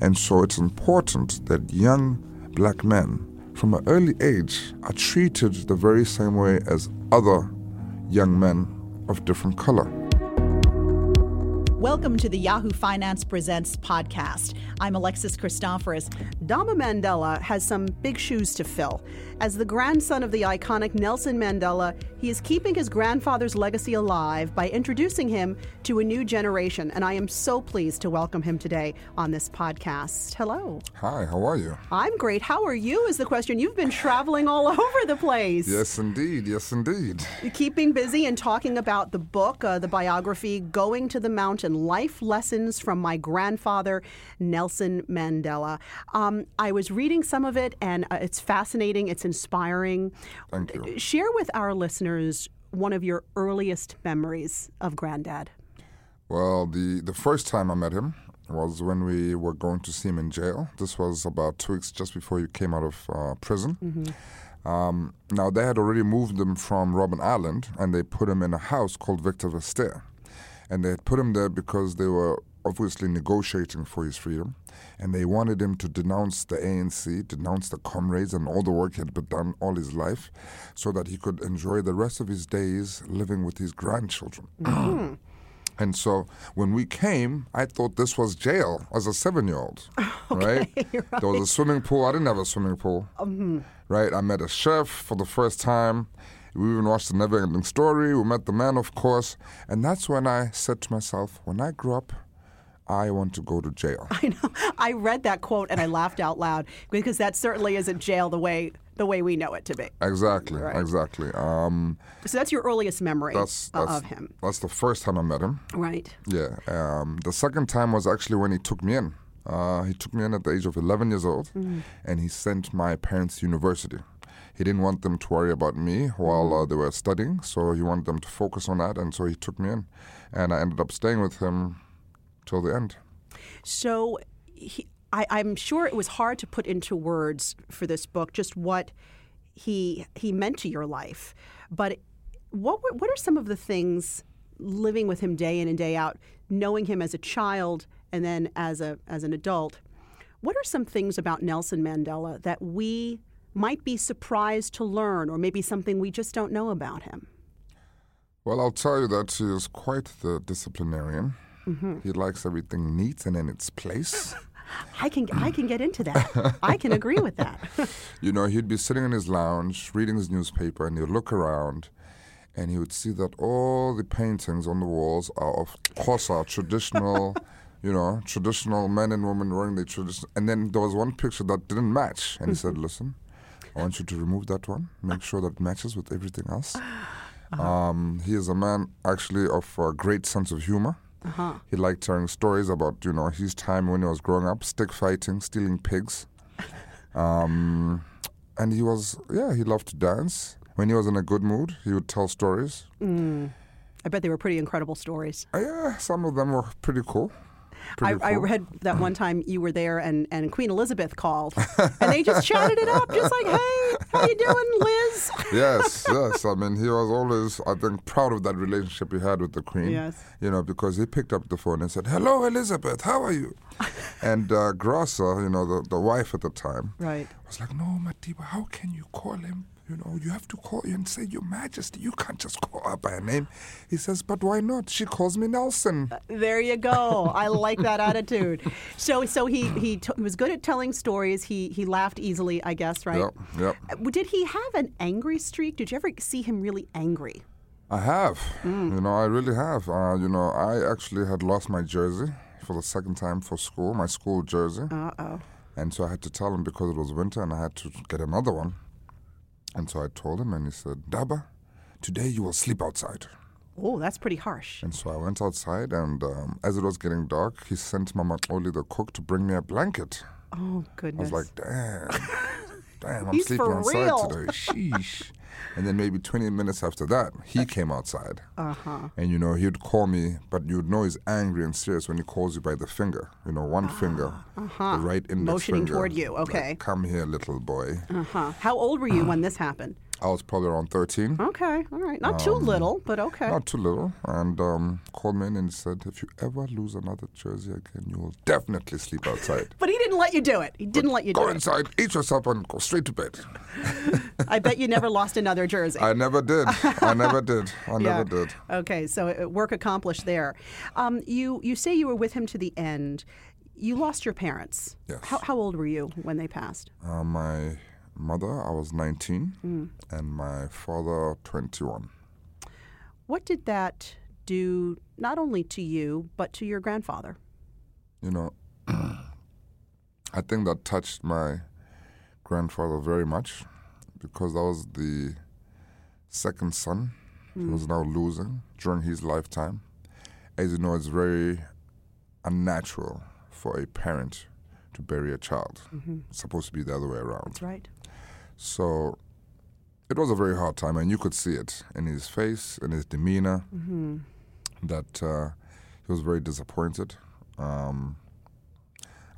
And so it's important that young black men from an early age are treated the very same way as other young men of different color. Welcome to the Yahoo Finance Presents podcast. I'm Alexis Christoforous. Ndaba Mandela has some big shoes to fill. As the grandson of the iconic Nelson Mandela, he is keeping his grandfather's legacy alive by introducing him to a new generation. And I am so pleased to welcome him today on this podcast. Hello. Hi, how are you? I'm great. How are you? Is the question. You've been traveling all over the place. Yes, indeed. Yes, indeed. Keeping busy and talking about the book, uh, the biography, Going to the Mountain Life Lessons from My Grandfather, Nelson Mandela. Um, I was reading some of it, and uh, it's fascinating. It's inspiring. Thank you. Share with our listeners one of your earliest memories of Granddad. Well, the, the first time I met him was when we were going to see him in jail. This was about two weeks just before he came out of uh, prison. Mm-hmm. Um, now, they had already moved him from Robben Island and they put him in a house called Victor Verster. And they had put him there because they were obviously negotiating for his freedom. And they wanted him to denounce the ANC, denounce the comrades and all the work he had been done all his life so that he could enjoy the rest of his days living with his grandchildren. Mm-hmm. Mm-hmm. And so when we came, I thought this was jail as a seven year old. right? There was a swimming pool. I didn't have a swimming pool. Mm-hmm. Right? I met a chef for the first time. We even watched the never ending story. We met the man, of course. And that's when I said to myself, when I grow up, I want to go to jail. I know. I read that quote and I laughed out loud because that certainly isn't jail the way the way we know it to be. Exactly, Right. exactly. Um, So that's your earliest memory that's, that's, of him, That's the first time I met him. right? Yeah. Um, the second time was actually when he took me in. Uh, he took me in at the age of 11 years old, and he sent my parents to university. He didn't want them to worry about me while uh, they were studying, so he wanted them to focus on that, and so he took me in. And I ended up staying with him till the end. So he, I, I'm sure it was hard to put into words for this book just what he he meant to your life. But what what are some of the things living with him day in and day out, knowing him as a child and then as a as an adult? What are some things about Nelson Mandela that we might be surprised to learn, or maybe something we just don't know about him? Well, I'll tell you that he is quite the disciplinarian. Mm-hmm. He likes everything neat and in its place. I can I can get into that. I can agree with that. You know, he'd be sitting in his lounge reading his newspaper and he'd look around and he would see that all the paintings on the walls are of Xhosa, traditional, you know, traditional men and women wearing the traditional. And then there was one picture that didn't match. And he said, mm-hmm. listen, I want you to remove that one, make sure that it matches with everything else. Um, he is a man actually of a great sense of humor. Uh-huh. He liked telling stories about, you know, his time when he was growing up, stick fighting, stealing pigs. Um, and he was, yeah, he loved to dance. When he was in a good mood, he would tell stories. I bet they were pretty incredible stories. Uh, yeah, some of them were pretty cool. I, I read that one time you were there and, and Queen Elizabeth called and they just chatted it up, just like, hey, how you doing, Liz? yes, yes. I mean, he was always, I think, proud of that relationship he had with the Queen. Yes. You know, because he picked up the phone and said, "Hello, Elizabeth. How are you?" and uh, you know, the, the wife at the time, Right. was like, "No, Madiba, how can you call him? You know, you have to call you and say Your Majesty. You can't just call her by her name." He says, "But why not? She calls me Nelson." There you go. I like that attitude. So so he he, t- he was good at telling stories. He he laughed easily, I guess, right? Yep, yep. Uh, Did he have an angry streak? Did you ever see him really angry? I have. You know, I really have. Uh, you know, I actually had lost my jersey for the second time for school, my school jersey. Uh oh. And so I had to tell him because it was winter and I had to get another one. And so I told him, and he said, Daba, today you will sleep outside. Oh, that's pretty harsh. And so I went outside, and um, as it was getting dark, he sent Mama Oli, the cook, to bring me a blanket. Oh goodness. I was like, damn, damn, I'm He's sleeping outside real. today. Sheesh. And then maybe 20 minutes after that, he came outside. uh huh. And you know, he'd call me, but you'd know he's angry and serious when he calls you by the finger. You know, one finger, uh-huh. the right index Motioning finger. toward you, Like, okay. Come here, little boy. Uh huh. How old were you when this happened? I was probably around 13. Okay, all right. Not too little, but okay. Um, Not too little. And um, called me in and said, if you ever lose another jersey again, you will definitely sleep outside. but he didn't let you do it. He didn't let you Go do it. inside, eat yourself, and go straight to bed. I bet you never lost another jersey. I never did. I never did. I never did. Okay, so uh, work accomplished there. Um, you you say you were with him to the end. You lost your parents. Yes. How, how old were you when they passed? Uh, my mother, I was 19, Mm. and my father, 21. What did that do not only to you but to your grandfather? You know, I think that touched my grandfather very much because that was the second son he was now losing during his lifetime. As you know, it's very unnatural for a parent to bury a child. It's supposed to be the other way around. That's right. So it was a very hard time, and you could see it in his face, in his demeanor, that uh, he was very disappointed. Um,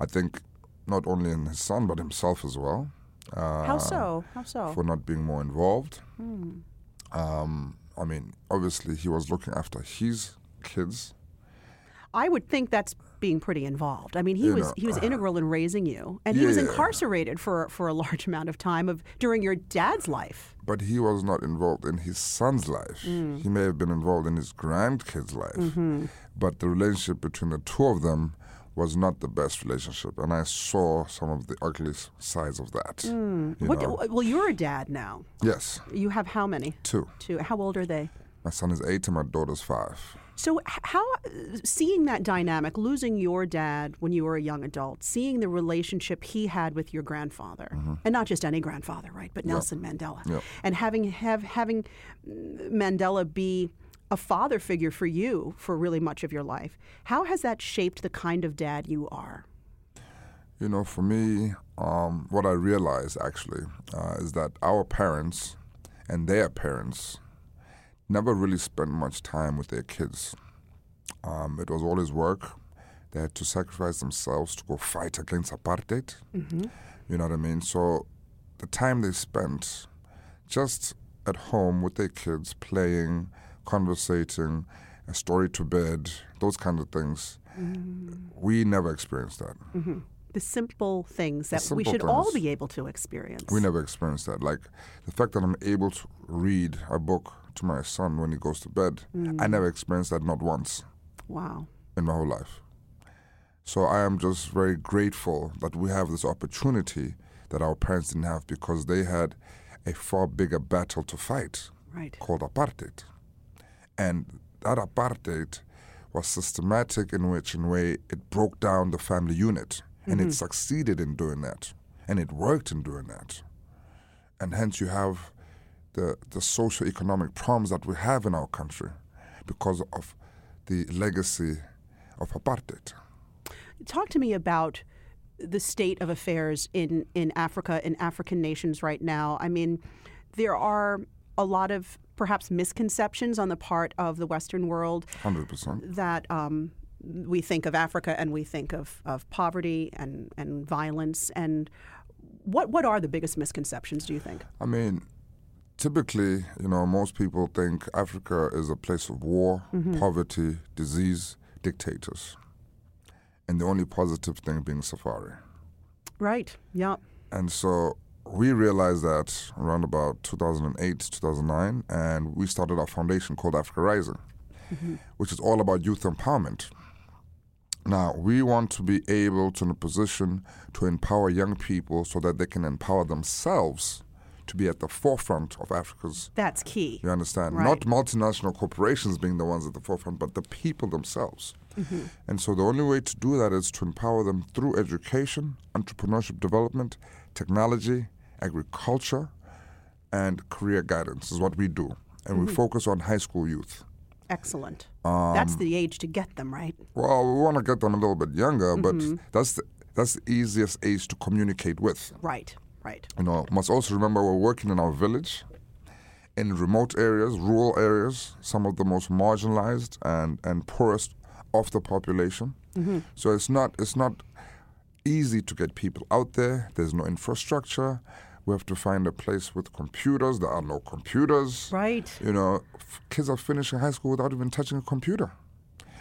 I think not only in his son, but himself as well. Uh, How so? How so? For not being more involved. Um, I mean, obviously, he was looking after his kids. I would think that's being pretty involved. I mean, he You was know, he was uh, integral in raising you, and he was Yeah. incarcerated for for a large amount of time of during your dad's life. but he was not involved in his son's life. Mm. He may have been involved in his grandkid's life, mm-hmm. but the relationship between the two of them was not the best relationship, and I saw some of the ugly sides of that. Mm. you What, well, you're a dad now. Yes, You have how many? two. Two. How old are they? My son is eight, and my daughter's five. So, how seeing that dynamic, losing your dad when you were a young adult, seeing the relationship he had with your grandfather, and not just any grandfather, right, but Nelson Mandela, Yep. and having have having Mandela be a father figure for you for really much of your life, how has that shaped the kind of dad you are? You know, for me, um, what I realized actually uh, is that our parents and their parents never really spent much time with their kids. Um, it was always work. They had to sacrifice themselves to go fight against apartheid. Mm-hmm. You know what I mean? So the time they spent just at home with their kids, playing, conversating, a story to bed, those kind of things, mm. we never experienced that. Mm-hmm. The simple things that we simple should all be able to experience. We never experienced that. Like the fact that I'm able to read a book to my son when he goes to bed, mm. I never experienced that not once wow. in my whole life. So I am just very grateful that we have this opportunity that our parents didn't have because they had a far bigger battle to fight Right. called apartheid. And that apartheid was systematic in which in way it broke down the family unit and it mm-hmm. succeeded in doing that and it worked in doing that and hence you have the the socio-economic problems that we have in our country because of the legacy of apartheid Talk to me about the state of affairs in, in Africa, in African nations right now. I mean, there are a lot of perhaps misconceptions on the part of the Western world 100% that um, we think of Africa and we think of, of poverty and, and violence. And what, what are the biggest misconceptions, do you think? I mean, typically, you know, most people think Africa is a place of war, mm-hmm. poverty, disease, dictators. And the only positive thing being safari. Right. Yeah. And so we realized that around about 2008, 2009, and we started our foundation called Africa Rising, mm-hmm. which is all about youth empowerment. Now, we want to be able to in a position to empower young people so that they can empower themselves to be at the forefront of Africa's That's key. you understand? Right. Not multinational corporations being the ones at the forefront, but the people themselves. Mm-hmm. And so the only way to do that is to empower them through education, entrepreneurship development, technology, agriculture, and career guidance is what we do. And we mm-hmm. focus on high school youth. Excellent. Um, That's the age to get them, right? Well, we want to get them a little bit younger, but mm-hmm. that's the, that's the easiest age to communicate with. Right. Right. You know, must also remember we're working in our village, in remote areas, rural areas, some of the most marginalized and, and poorest of the population. Mm-hmm. So it's not it's not easy to get people out there. There's no infrastructure. We have to find a place with computers. There are no computers. Right. You know, f- kids are finishing high school without even touching a computer.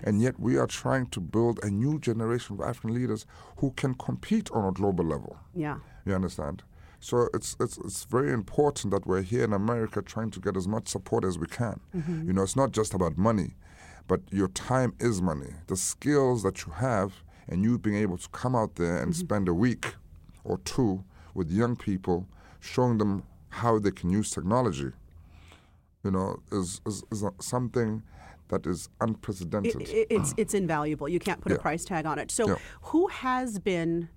And yet we are trying to build a new generation of African leaders who can compete on a global level. Yeah. You understand? So it's, it's, it's very important that we're here in America trying to get as much support as we can. Mm-hmm. You know, it's not just about money, but your time is money. The skills that you have and you being able to come out there and spend a week or two with young people, showing them how they can use technology, you know, is, is, is something that is unprecedented. It, it- it's it's invaluable. You can't put a price tag on it. So, Yeah. who has been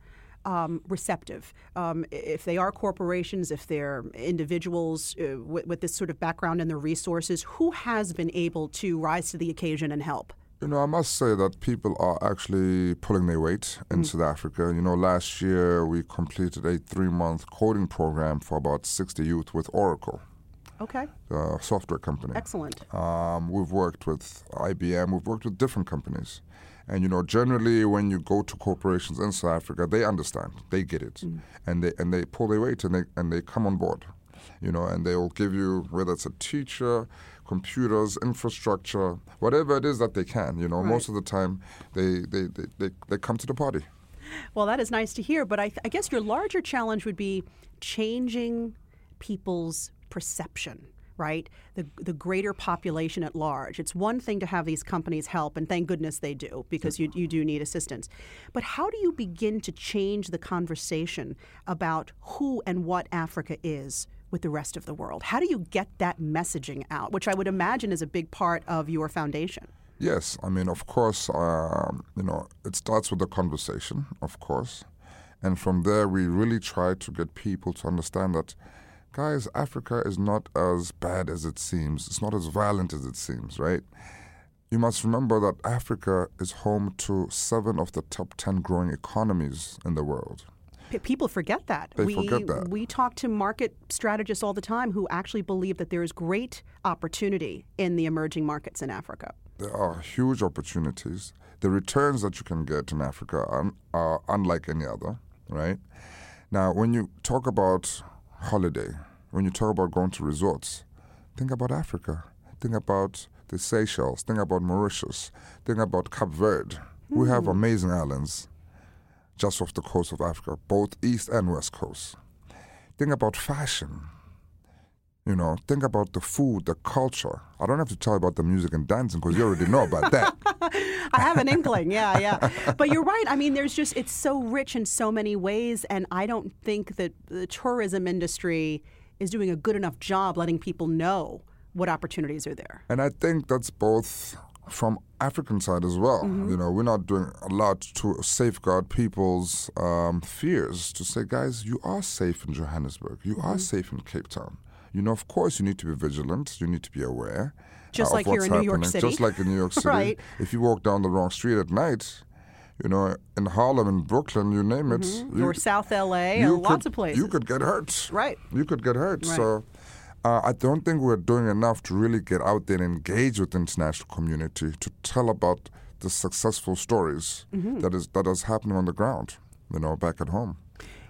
um, receptive? Um, if they are corporations, if they're individuals uh, with, with this sort of background and the resources, who has been able to rise to the occasion and help? You know, I must say that people are actually pulling their weight in South Africa. You know, last year we completed a three month coding program for about 60 youth with Oracle, Okay, software company. excellent. Um, we've worked with IBM, we've worked with different companies. And you know, generally when you go to corporations in South Africa, they understand, they get it. And they and they pull their weight and they and they come on board. You know, and they will give you whether it's a teacher, computers, infrastructure, whatever it is that they can. You know, most of the time they, they, they, they, they come to the party. Well, that is nice to hear. But I, I guess your larger challenge would be changing people's perception, right? The, the greater population at large. It's one thing to have these companies help, and thank goodness they do, because you, you do need assistance. But how do you begin to change the conversation about who and what Africa is? With the rest of the world. How do you get that messaging out, which I would imagine is a big part of your foundation? Yes, I mean, of course, um, you know, it starts with the conversation, of course. And from there, we really try to get people to understand that, guys, Africa is not as bad as it seems. It's not as violent as it seems, right? You must remember that Africa is home to seven of the top 10 growing economies in the world. P- People forget that. They we, forget that. We talk to market strategists all the time who actually believe that there is great opportunity in the emerging markets in Africa. There are huge opportunities. The returns that you can get in Africa are, are unlike any other, right? Now, when you talk about holiday, when you talk about going to resorts, think about Africa. Think about the Seychelles. Think about Mauritius. Think about Cape Verde. We have hmm. amazing islands just off the coast of Africa, both east and west coast. Think about fashion. You know, think about the food, the culture. I don't have to tell you about the music and dancing because you already know about that. I have an inkling, yeah, yeah. But you're right. I mean, there's just, it's so rich in so many ways. And I don't think that the tourism industry is doing a good enough job letting people know what opportunities are there. And I think that's both from African side as well. You know, we're not doing a lot to safeguard people's um, fears. To say, guys, you are safe in Johannesburg. You are safe in Cape Town. You know, of course, you need to be vigilant. You need to be aware. Just uh, like what's in New York happening. City. Just like in New York City. Right. If you walk down the wrong street at night, you know, in Harlem, in Brooklyn, you name it. you- or South LA, you or lots could- of places. You could get hurt. Right. You could get hurt. Right. So uh, I don't think we're doing enough to really get out there and engage with the international community to tell about the successful stories Mm-hmm. that is that is happening on the ground, you know, back at home.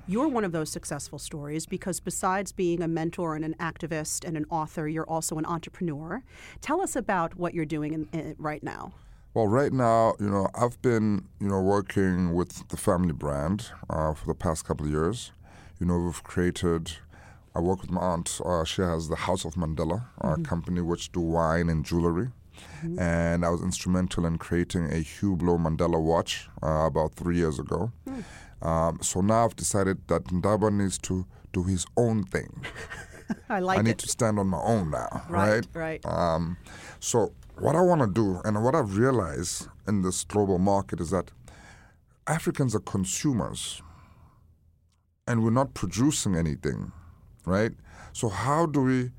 You're one of those successful stories because besides being a mentor and an activist and an author, you're also an entrepreneur. Tell us about what you're doing in, in, right now. Well, right now, you know, I've been, you know, working with the family brand uh, for the past couple of years. You know, we've created. I work with my aunt. Uh, she has the House of Mandela, a company which do wine and jewelry. And I was instrumental in creating a Hublot Mandela watch uh, about three years ago. Um, so now I've decided that Ndaba needs to do his own thing. I like it. I need it. to stand on my own now, Right, right? right. Um, so what I want to do, and what I've realized in this global market, is that Africans are consumers, and we're not producing anything, right? So how do we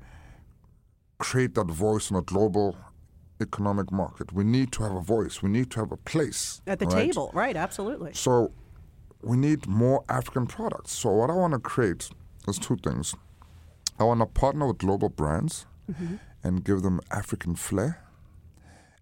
create that voice in a global economic market? We need to have a voice. We need to have a place At the right? table, right? Absolutely. So we need more African products. So what I want to create is two things. I want to partner with global brands mm-hmm. and give them African flair.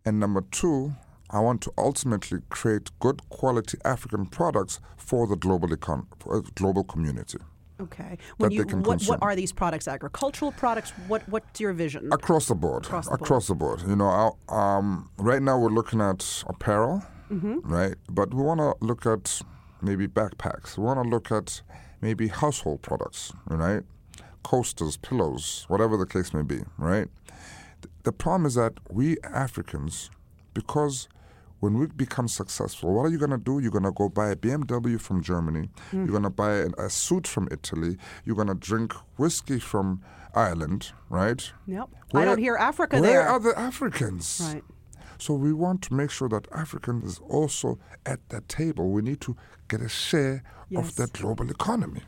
And number two, I want to ultimately create good quality African products for the global econ- global community. Okay. When That you they can what, what are these products? Agricultural products? What what's your vision? across the board. Across the board. the board. You know, our- um, right now we're looking at apparel, Mm-hmm. right? But we want to look at maybe backpacks. We want to look at maybe household products, right? Coasters, pillows, whatever the case may be, right? Th- The problem is that we Africans, because when we become successful, what are you going to do? You're going to go buy a BMW from Germany. Hmm. You're going to buy a, a suit from Italy. You're going to drink whiskey from Ireland, right? Yep. I don't hear Africa where there. Where are the Africans? Right. So we want to make sure that Africans is also at that table. We need to get a share Yes. of that global economy.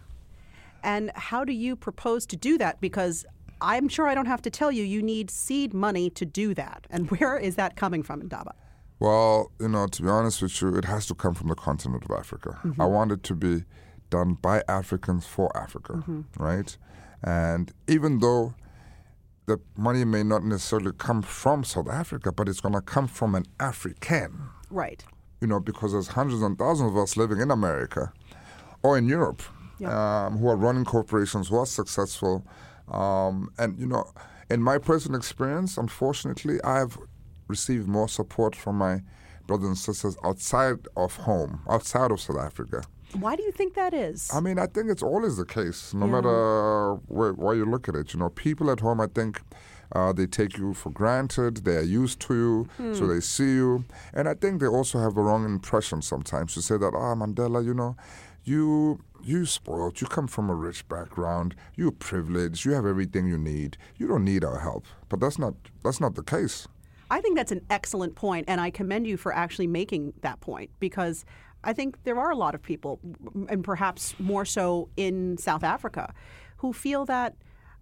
And how do you propose to do that? Because I'm sure I don't have to tell you, you need seed money to do that. And where is that coming from, Ndaba? Well, you know, to be honest with you, it has to come from the continent of Africa. Mm-hmm. I want it to be done by Africans for Africa, Mm-hmm. right? And even though the money may not necessarily come from South Africa, but it's going to come from an African. Right. you know, because there's hundreds and thousands of us living in America or in Europe Yeah. um, who are running corporations who are successful. Um, and, you know, in my personal experience, unfortunately, I've received more support from my brothers and sisters outside of home, outside of South Africa. Why do you think that is? I mean, I think it's always the case, no matter where, where you look at it. You know, people at home, I think, uh, they take you for granted. They are used to you, so they see you, and I think they also have the wrong impression sometimes to say that, ah, Mandela, you know, you you spoiled. You come from a rich background. You're privileged. You have everything you need. You don't need our help. But that's not that's not the case. I think that's an excellent point, and I commend you for actually making that point because I think there are a lot of people, and perhaps more so in South Africa, who feel that,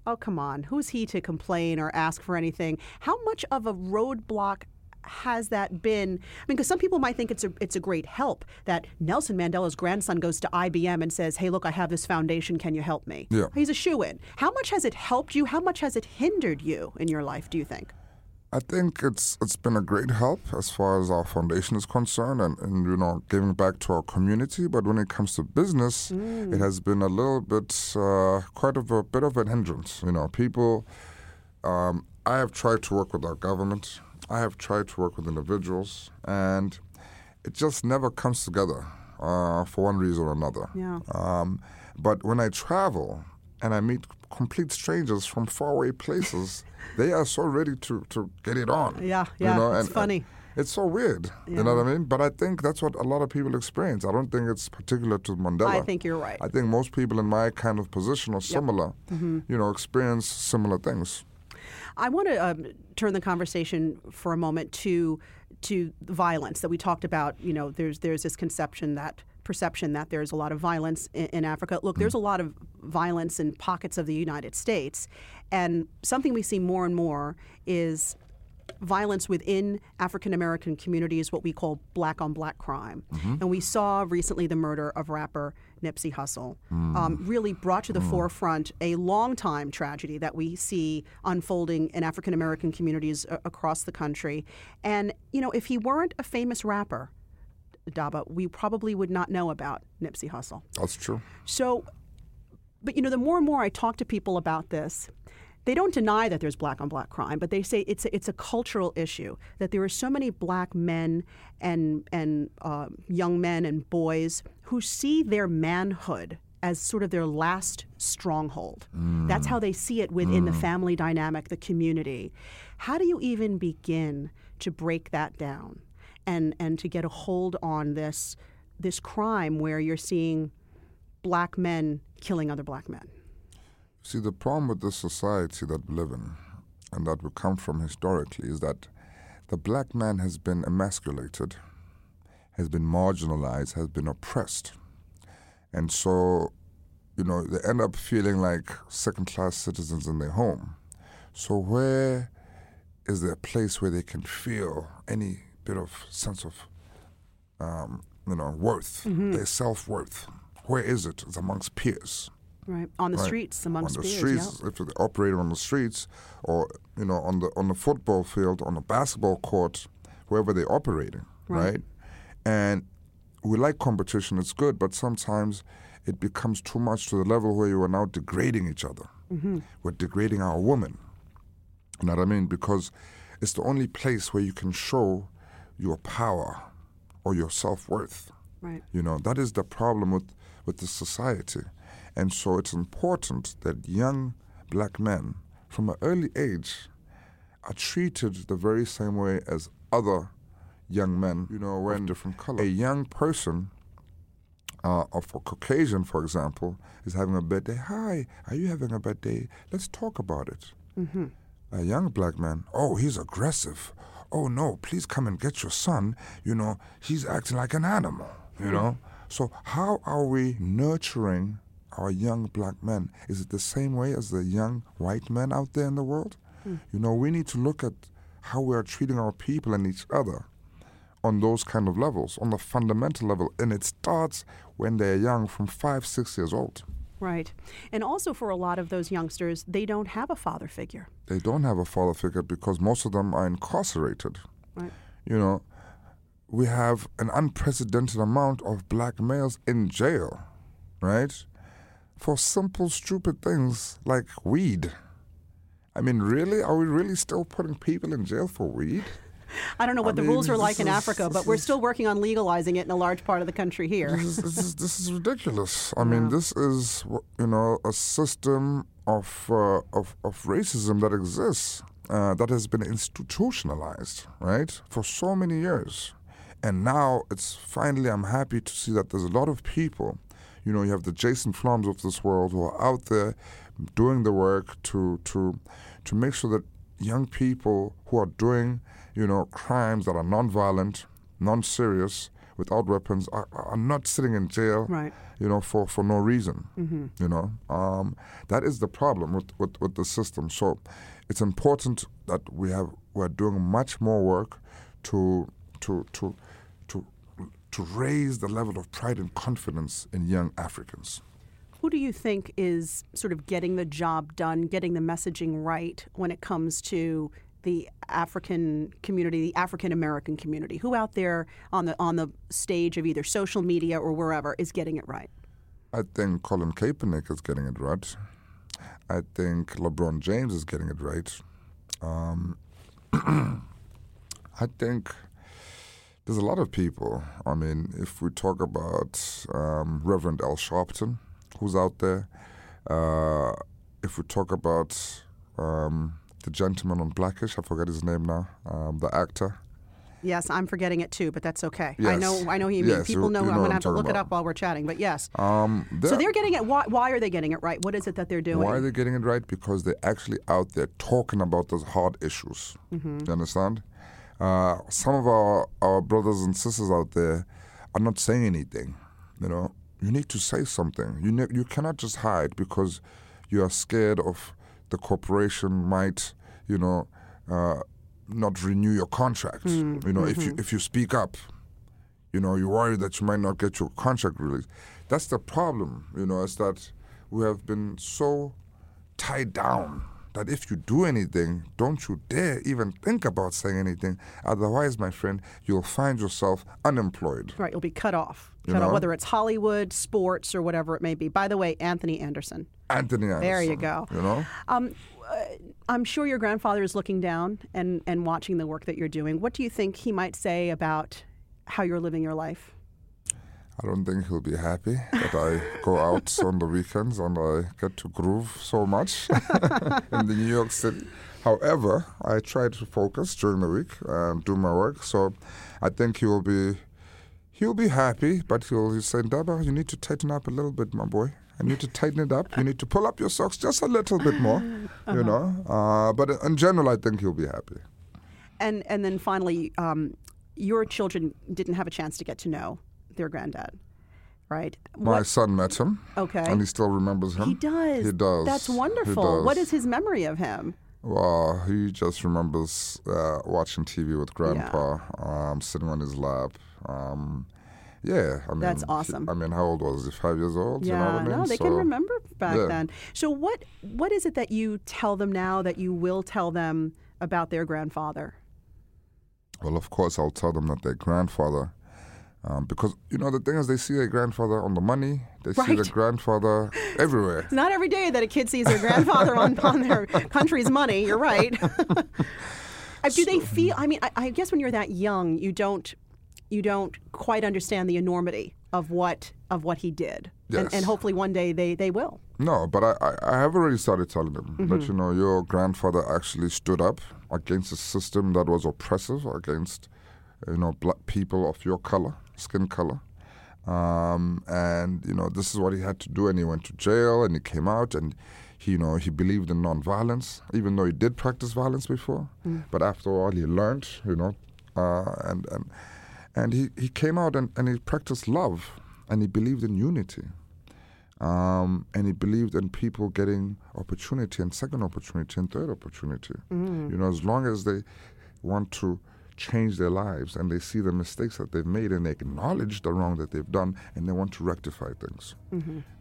oh, come on, who's he to complain or ask for anything? How much of a roadblock has that been? I mean, because some people might think it's a it's a great help that Nelson Mandela's grandson goes to IBM and says, "Hey, look, I have this foundation. Can you help me?" Yeah. He's a shoe in. How much has it helped you? How much has it hindered you in your life? Do you think? I think it's it's been a great help as far as our foundation is concerned, and, and you know giving back to our community. But when it comes to business, it has been a little bit uh, quite of a bit of an hindrance. You know, people. Um, I have tried to work with our government. I have tried to work with individuals, and it just never comes together uh, for one reason or another. Yeah. Um, but when I travel and I meet complete strangers from faraway places, they are so ready to, to get it on. Yeah, yeah, it's and- funny. and it's so weird. Yeah. You know what I mean? But I think that's what a lot of people experience. I don't think it's particular to Mandela. I think you're right. I think most people in my kind of position or similar, Mm-hmm. you know, experience similar things. I want to um, turn the conversation for a moment to to violence that we talked about. You know, there's there's this conception that perception that there's a lot of violence in, in Africa. Look, there's a lot of violence in pockets of the United States, and something we see more and more is violence within African American communities, what we call black on black crime. And we saw recently the murder of rapper Nipsey Hussle, um, really brought to the forefront a long time tragedy that we see unfolding in African American communities a- across the country. And, you know, if he weren't a famous rapper, Daba, we probably would not know about Nipsey Hussle. That's true. So, but you know, the more and more I talk to people about this, they don't deny that there's black on black crime, but they say it's a, it's a cultural issue that there are so many black men and and uh, young men and boys who see their manhood as sort of their last stronghold. Mm. That's how they see it within the mm. family dynamic, the community. How do you even begin to break that down and and to get a hold on this this crime where you're seeing black men killing other black men? See, the problem with this society that we live in and that we come from historically is that the black man has been emasculated, has been marginalized, has been oppressed. And so, you know, they end up feeling like second class citizens in their home. So, where is there a place where they can feel any bit of sense of, um, you know, worth, their self worth? Where is it? It's amongst peers Right on the right, streets amongst peers. on the peers. streets, if they're operating on the streets, or you know, on the on the football field, on the basketball court, wherever they're operating, Right. right? And we like competition; it's good, but sometimes it becomes too much to the level where you are now degrading each other. Mm-hmm. We're degrading our women. You know what I mean? Because it's the only place where you can show your power or your self worth. Right. You know, that is the problem with, with the society. And so it's important that young black men from an early age are treated the very same way as other young men, you know, when different color. A young person uh, of a Caucasian, for example, is having a bad day. Hi, are you having a bad day? Let's talk about it. Mm-hmm. A young black man, oh, he's aggressive. Oh no, please come and get your son. You know, he's acting like an animal, you know? So, how are we nurturing our young black men? Is it the same way as the young white men out there in the world? You know, we need to look at how we are treating our people and each other on those kind of levels, on the fundamental level. And it starts when they're young, from five, six years old. Right. And also for a lot of those youngsters, they don't have a father figure. They don't have a father figure because most of them are incarcerated. Right. You know, we have an unprecedented amount of black males in jail, right? For simple, stupid things like weed. I mean, really? Are we really still putting people in jail for weed? I don't know what I the mean, rules are like in is- Africa, but we're still working on legalizing it in a large part of the country here. This is, this is, this is ridiculous. I mean, this is, you know, a system of, uh, of, of racism that exists, uh, that has been institutionalized, right, for so many years. And now it's finally, I'm happy to see that there's a lot of people, you know, you have the Jason Floms of this world who are out there doing the work to, to, to make sure that young people who are doing, you know, crimes that are non-violent, non-serious, without weapons, are, are not sitting in jail, Right. you know, for, for no reason. mm-hmm. You know, um, that is the problem with, with, with the system. So it's important that we have we're doing much more work to to to to to raise the level of pride and confidence in young Africans. Who do you think is sort of getting the job done, getting the messaging right when it comes to the African community, the African American community? Who out there on the on the stage of either social media or wherever is getting it right? I think Colin Kaepernick is getting it right. I think LeBron James is getting it right. Um, I think there's a lot of people. I mean, if we talk about um, Reverend Al Sharpton, who's out there, uh, if we talk about um, the gentleman on Blackish, I forget his name now, um, the actor. Yes, I'm forgetting it too, but that's okay. I know I know he Yes, people you- know you know I'm gonna I'm have to look it up while we're chatting, but yes. Um, So they're getting it why, why are they getting it right? What is it that they're doing? Why are they getting it right? Because they're actually out there talking about those hard issues. Mm-hmm. You understand? Uh, some of our, our brothers and sisters out there are not saying anything. You know, you need to say something. You ne- you cannot just hide because you are scared of the corporation might, you know, uh, not renew your contract. Mm, You know, if mm-hmm. you if you speak up, you know, you're worried that you might not get your contract released. That's the problem, you know, is that we have been so tied down that if you do anything, don't you dare even think about saying anything. Otherwise, my friend, you'll find yourself unemployed. Right, you'll be cut off. You Cut off, know? whether it's Hollywood, sports, or whatever it may be. By the way, Anthony Anderson. Anthony Anderson. There you go. You know? Um, uh, I'm sure your grandfather is looking down and, and watching the work that you're doing. What do you think he might say about how you're living your life? I don't think he'll be happy that I go out on the weekends and I get to groove so much in the New York City. However, I try to focus during the week and do my work. So I think he will be he'll be happy, but he'll, he'll say, Daba, you need to tighten up a little bit, my boy. I need to tighten it up. You need to pull up your socks just a little bit more, you know. Uh, but in general, I think he'll be happy. And and then finally, um, your children didn't have a chance to get to know their granddad, right? My What- son met him, okay. and he still remembers him. he does. He does. That's wonderful. What does. is his memory of him? Well, he just remembers uh, watching TV with Grandpa, um, sitting on his lap. Um, yeah, I mean, That's awesome. I mean, how old was he? Five years old? Yeah, you know what I mean? no, they can remember back yeah. then. So what what is it that you tell them now that you will tell them about their grandfather? Well, of course, I'll tell them that their grandfather Um, because you know the thing is, they see their grandfather on the money. They see their grandfather everywhere. It's not every day that a kid sees their grandfather on, on their country's money. You're right. Uh, Do they feel? I mean, I, I guess when you're that young, you don't you don't quite understand the enormity of what of what he did, and, Yes. and hopefully one day they they will. No, but I, I, I have already started telling them that you know your grandfather actually stood up against a system that was oppressive against you know black people of your color, skin color, um, and you know this is what he had to do, and he went to jail, and he came out, and he you know he believed in nonviolence, even though he did practice violence before, but after all he learned, you know, uh, and and and he, he came out and, and he practiced love, and he believed in unity um, and he believed in people getting opportunity and second opportunity and third opportunity. You know, as long as they want to change their lives and they see the mistakes that they've made and they acknowledge the wrong that they've done and they want to rectify things,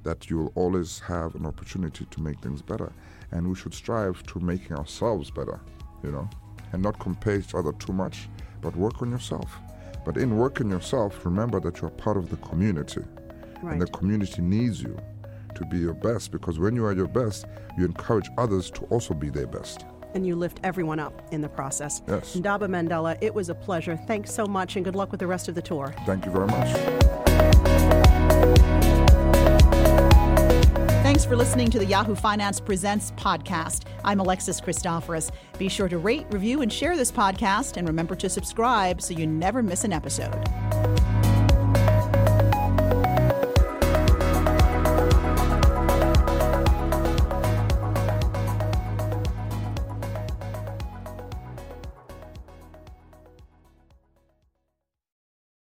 that you will always have an opportunity to make things better. And we should strive to making ourselves better, you know, and not compare each other too much, but work on yourself. But in working yourself, remember that you're part of the community and the community needs you to be your best because when you are your best, you encourage others to also be their best. And you lift everyone up in the process. Yes. Ndaba Mandela, it was a pleasure. Thanks so much, and good luck with the rest of the tour. Thank you very much. Thanks for listening to the Yahoo Finance Presents podcast. I'm Alexis Christoforous. Be sure to rate, review, and share this podcast, and remember to subscribe so you never miss an episode.